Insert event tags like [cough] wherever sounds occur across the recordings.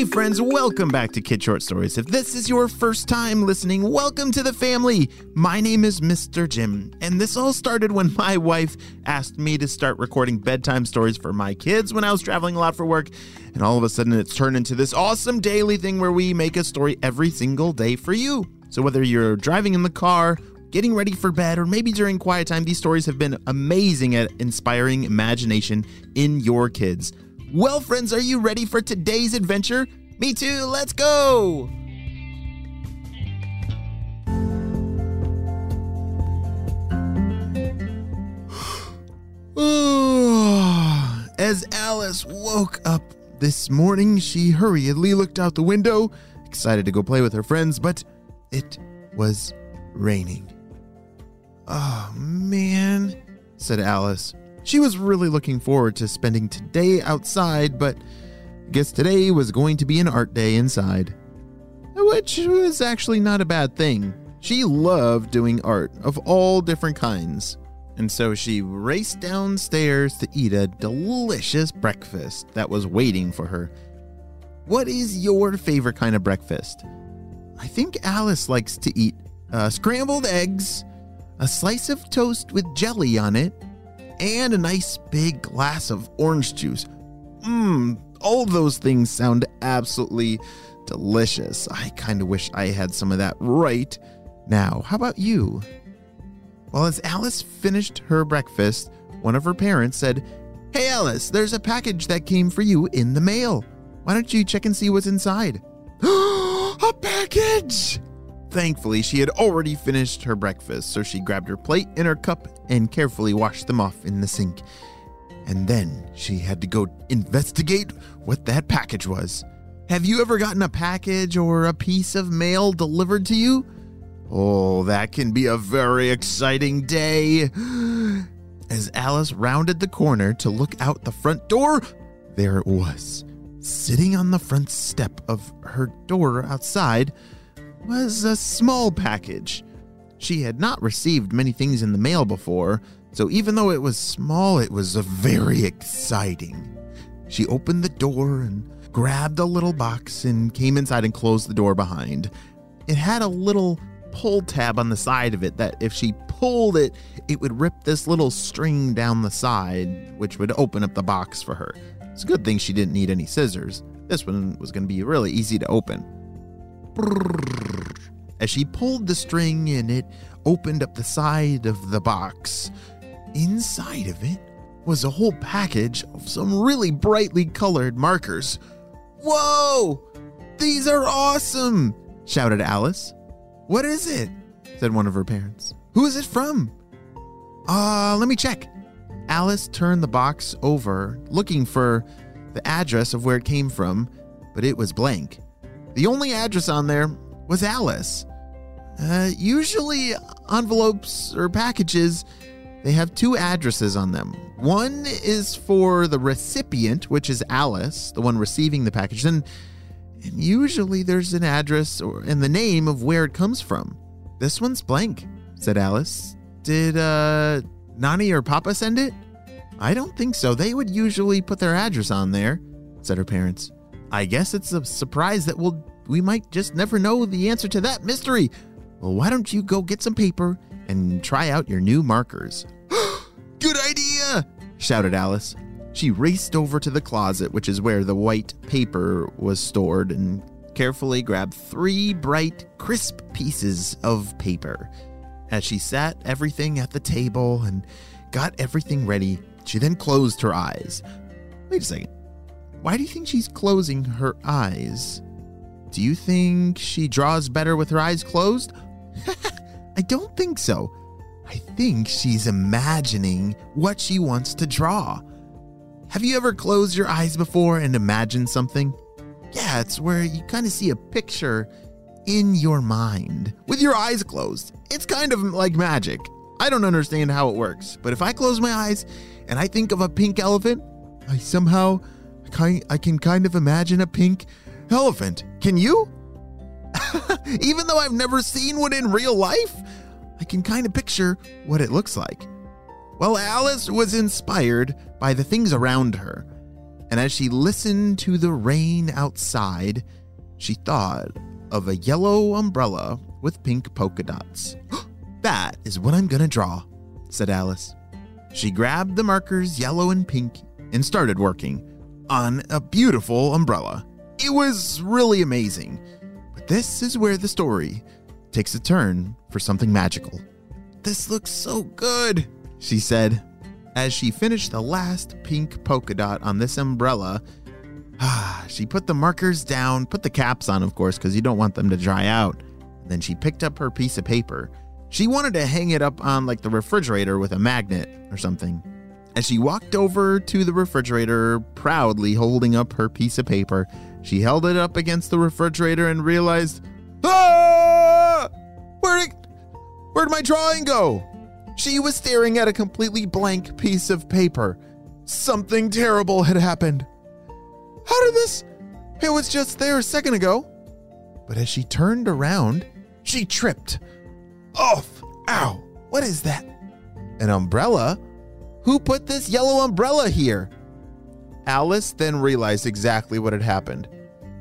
Hey, friends, welcome back to Kid Short Stories. If this is your first time listening, welcome to the family. My name is Mr. Jim, and this all started when my wife asked me to start recording bedtime stories for my kids when I was traveling a lot for work. And all of a sudden, it's turned into this awesome daily thing where we make a story every single day for you. So, whether you're driving in the car, getting ready for bed, or maybe during quiet time, these stories have been amazing at inspiring imagination in your kids. Well, friends, are you ready for today's adventure? Me too, let's go! [sighs] As Alice woke up this morning, she hurriedly looked out the window, excited to go play with her friends, but it was raining. Oh, man, said Alice. She was really looking forward to spending today outside, but I guess today was going to be an art day inside. Which was actually not a bad thing. She loved doing art of all different kinds. And so she raced downstairs to eat a delicious breakfast that was waiting for her. What is your favorite kind of breakfast? I think Alice likes to eat uh, scrambled eggs, a slice of toast with jelly on it, and a nice big glass of orange juice. Mmm, all those things sound absolutely delicious. I kind of wish I had some of that right now. How about you? Well, as Alice finished her breakfast, one of her parents said, Hey Alice, there's a package that came for you in the mail. Why don't you check and see what's inside? [gasps] a package! Thankfully, she had already finished her breakfast, so she grabbed her plate and her cup and carefully washed them off in the sink. And then she had to go investigate what that package was. Have you ever gotten a package or a piece of mail delivered to you? Oh, that can be a very exciting day. [gasps] As Alice rounded the corner to look out the front door, there it was. Sitting on the front step of her door outside was a small package. She had not received many things in the mail before, so even though it was small, it was very exciting. She opened the door and grabbed a little box and came inside and closed the door behind. It had a little pull tab on the side of it that if she pulled it, it would rip this little string down the side, which would open up the box for her. It's a good thing she didn't need any scissors. This one was going to be really easy to open. As she pulled the string and it opened up the side of the box, inside of it was a whole package of some really brightly colored markers. Whoa! These are awesome! shouted Alice. What is it? said one of her parents. Who is it from? Uh, let me check. Alice turned the box over, looking for the address of where it came from, but it was blank. The only address on there was Alice. Uh, usually, envelopes or packages, they have two addresses on them. One is for the recipient, which is Alice, the one receiving the package. And and usually there's an address or and the name of where it comes from. This one's blank, said Alice. Did uh Nani or Papa send it? I don't think so. They would usually put their address on there, said her parents. I guess it's a surprise that we'll we might just never know the answer to that mystery. Well, why don't you go get some paper and try out your new markers? [gasps] Good idea! shouted Alice. She raced over to the closet, which is where the white paper was stored, and carefully grabbed three bright, crisp pieces of paper. As she sat everything at the table and got everything ready, she then closed her eyes. Wait a second. Why do you think she's closing her eyes? Do you think she draws better with her eyes closed? [laughs] I don't think so. I think she's imagining what she wants to draw. Have you ever closed your eyes before and imagined something? Yeah, it's where you kind of see a picture in your mind with your eyes closed. It's kind of like magic. I don't understand how it works, but if I close my eyes and I think of a pink elephant, I somehow I can kind of imagine a pink elephant. Can you? [laughs] Even though I've never seen one in real life, I can kind of picture what it looks like. Well, Alice was inspired by the things around her. And as she listened to the rain outside, she thought of a yellow umbrella with pink polka dots. [gasps] that is what I'm going to draw, said Alice. She grabbed the markers yellow and pink and started working on a beautiful umbrella. It was really amazing. But this is where the story takes a turn for something magical. This looks so good, she said as she finished the last pink polka dot on this umbrella. Ah, she put the markers down, put the caps on, of course, because you don't want them to dry out. Then she picked up her piece of paper. She wanted to hang it up on like the refrigerator with a magnet or something. As she walked over to the refrigerator, proudly holding up her piece of paper, she held it up against the refrigerator and realized, Ah! Where did, where'd my drawing go? She was staring at a completely blank piece of paper. Something terrible had happened. How did this? It was just there a second ago. But as she turned around, she tripped. Off! Ow! What is that? An umbrella? Who put this yellow umbrella here? Alice then realized exactly what had happened.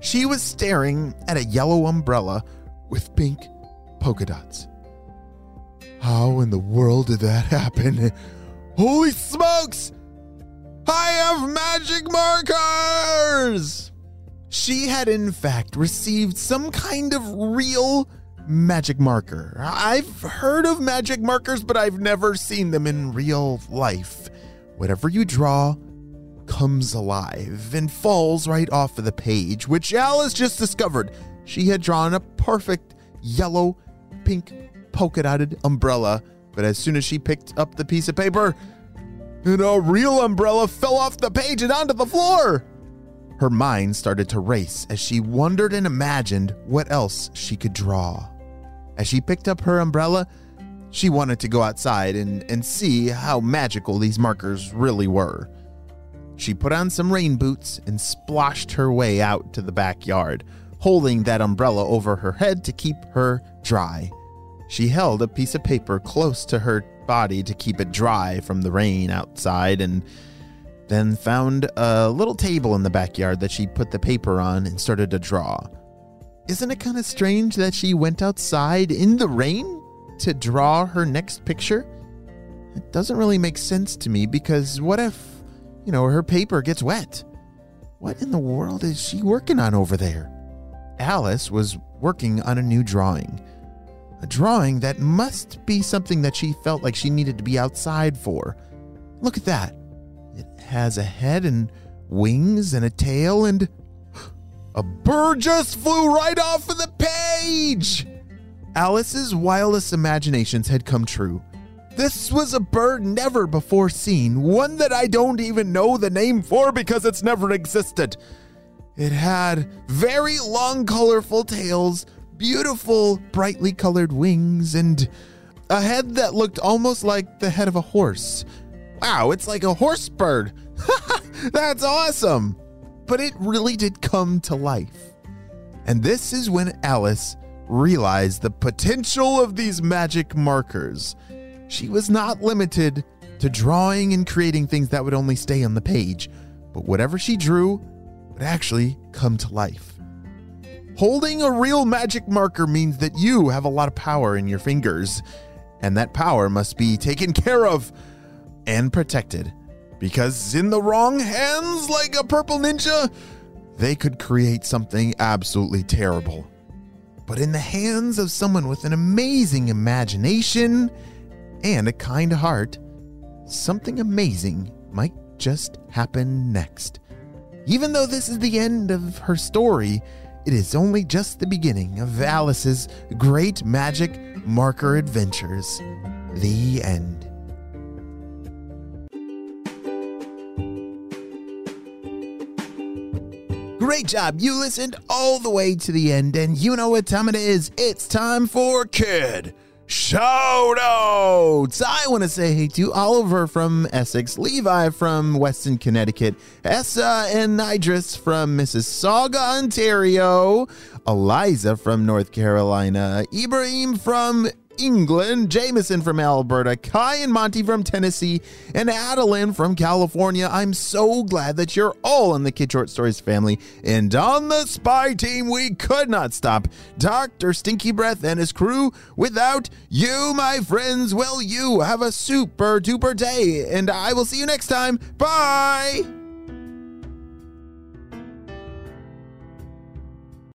She was staring at a yellow umbrella with pink polka dots. How in the world did that happen? [laughs] Holy smokes! I have magic markers! She had, in fact, received some kind of real magic marker. I've heard of magic markers, but I've never seen them in real life. Whatever you draw comes alive and falls right off of the page, which Alice just discovered. She had drawn a perfect yellow, pink, polka dotted umbrella, but as soon as she picked up the piece of paper, and a real umbrella fell off the page and onto the floor. Her mind started to race as she wondered and imagined what else she could draw. As she picked up her umbrella, she wanted to go outside and, and see how magical these markers really were. She put on some rain boots and splashed her way out to the backyard, holding that umbrella over her head to keep her dry. She held a piece of paper close to her body to keep it dry from the rain outside and then found a little table in the backyard that she put the paper on and started to draw. Isn't it kind of strange that she went outside in the rain to draw her next picture? It doesn't really make sense to me because what if, you know, her paper gets wet? What in the world is she working on over there? Alice was working on a new drawing a drawing that must be something that she felt like she needed to be outside for. Look at that. It has a head and wings and a tail, and a bird just flew right off of the page. Alice's wildest imaginations had come true. This was a bird never before seen, one that I don't even know the name for because it's never existed. It had very long, colorful tails, beautiful, brightly colored wings, and a head that looked almost like the head of a horse. Wow, it's like a horse bird. [laughs] That's awesome. But it really did come to life. And this is when Alice realized the potential of these magic markers. She was not limited to drawing and creating things that would only stay on the page, but whatever she drew would actually come to life. Holding a real magic marker means that you have a lot of power in your fingers, and that power must be taken [laughs] care of and protected. Because in the wrong hands, like a purple ninja, they could create something absolutely terrible. But in the hands of someone with an amazing imagination and a kind heart, something amazing might just happen next. Even though this is the end of her story, it is only just the beginning of Alice's great magic marker adventures. The end. Great job. You listened all the way to the end, and you know what time it is. It's time for Kid Shout outs! I want to say hey to Oliver from Essex, Levi from Weston, Connecticut, Essa and Nidris from Mississauga, Ontario, Eliza from North Carolina, Ibrahim from England, Jameson from Alberta, Kai and Monty from Tennessee, and Adeline from California. I'm so glad that you're all in the Kid Short Stories family. And on the spy team, we could not stop Dr. Stinky Breath and his crew. Without you, my friends, well, you have a super duper day. And I will see you next time. Bye.